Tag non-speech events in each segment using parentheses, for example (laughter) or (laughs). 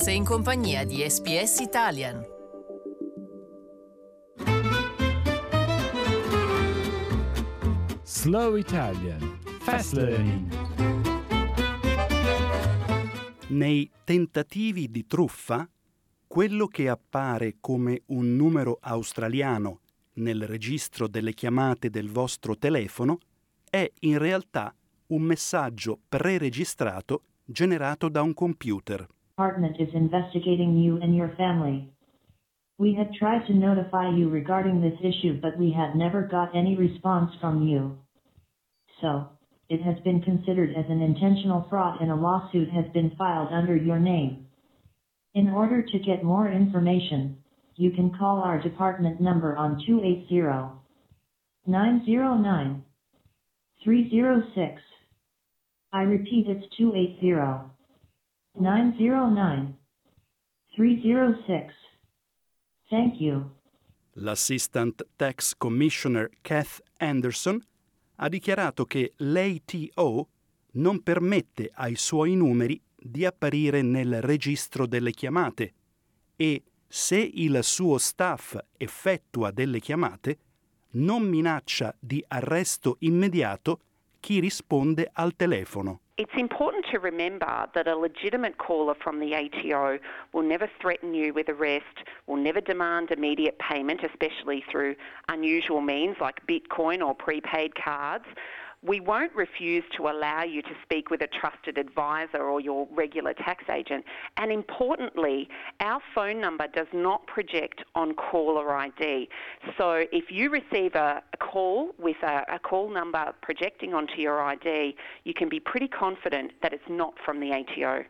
Sei in compagnia di SPS Italian. Slow Italian Fast Learning. Nei tentativi di truffa, quello che appare come un numero australiano nel registro delle chiamate del vostro telefono è in realtà un messaggio preregistrato generato da un computer. Department is investigating you and your family. We had tried to notify you regarding this issue, but we had never got any response from you. So, it has been considered as an intentional fraud and a lawsuit has been filed under your name. In order to get more information, you can call our department number on 280 909 306. I repeat, it's 280 909 306. Thank you. L'assistant tax commissioner Kath Anderson ha dichiarato che l'ATO non permette ai suoi numeri di apparire nel registro delle chiamate e se il suo staff effettua delle chiamate non minaccia di arresto immediato chi risponde al telefono. It's important to remember that a legitimate caller from the ATO will never threaten you with arrest, will never demand immediate payment, especially through unusual means like Bitcoin or prepaid cards. We won't refuse to allow you to speak with a trusted advisor or your regular tax agent. And importantly, our phone number does not project on caller ID. So if you receive a, a call with a, a call number projecting onto your ID, you can be pretty confident that it's not from the ATO.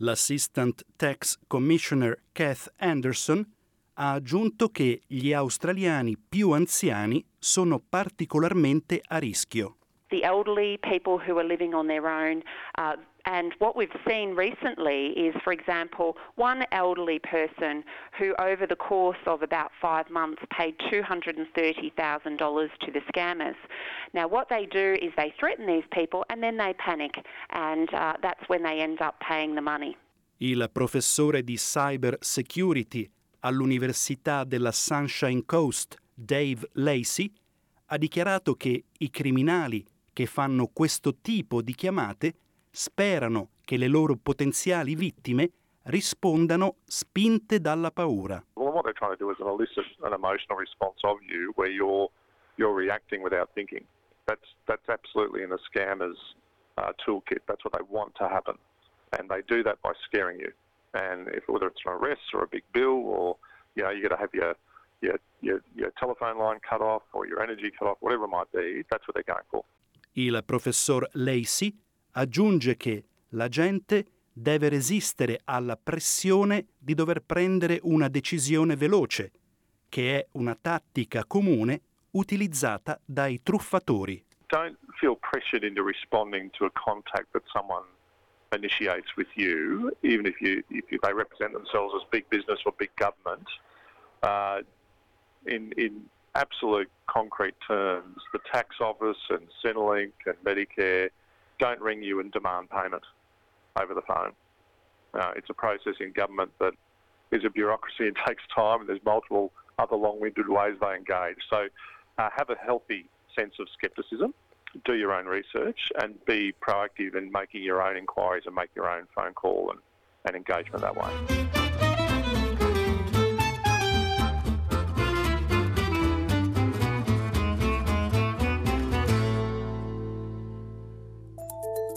L'assistant tax commissioner Kath Anderson ha aggiunto che gli australiani più anziani sono particolarmente a rischio. The elderly, people who are living on their own. Uh, and what we've seen recently is, for example, one elderly person who, over the course of about five months, paid $230,000 to the scammers. Now, what they do is they threaten these people and then they panic, and uh, that's when they end up paying the money. Il professore di cyber security all'Università della Sunshine Coast, Dave Lacey, ha dichiarato che i criminali che fanno questo tipo di chiamate sperano che le loro potenziali vittime rispondano spinte dalla paura. Well, what they're trying to do is elicit an emotional response of you where you're you're reacting without thinking. That's that's absolutely in a scammer's uh, toolkit. That's what they want to happen, and they do that by scaring you. And if whether it's an arrest or a big bill, or you know, you got to have your your, your your telephone line cut off or your energy cut off, whatever it might be, that's what they're going for. Il professor Lacey aggiunge che la gente deve resistere alla pressione di dover prendere una decisione veloce, che è una tattica comune utilizzata dai truffatori. Don't feel pressured into responding to a contact that someone initiates with you, even if you if they represent themselves as big business or big government. Uh, in in absolute concrete terms, the tax office and Centrelink and Medicare don't ring you and demand payment over the phone. Uh, it's a process in government that is a bureaucracy and (laughs) takes time, and there's multiple other long-winded ways they engage. So uh, have a healthy sense of scepticism, do your own research, and be proactive in making your own inquiries and make your own phone call and, and engagement that way.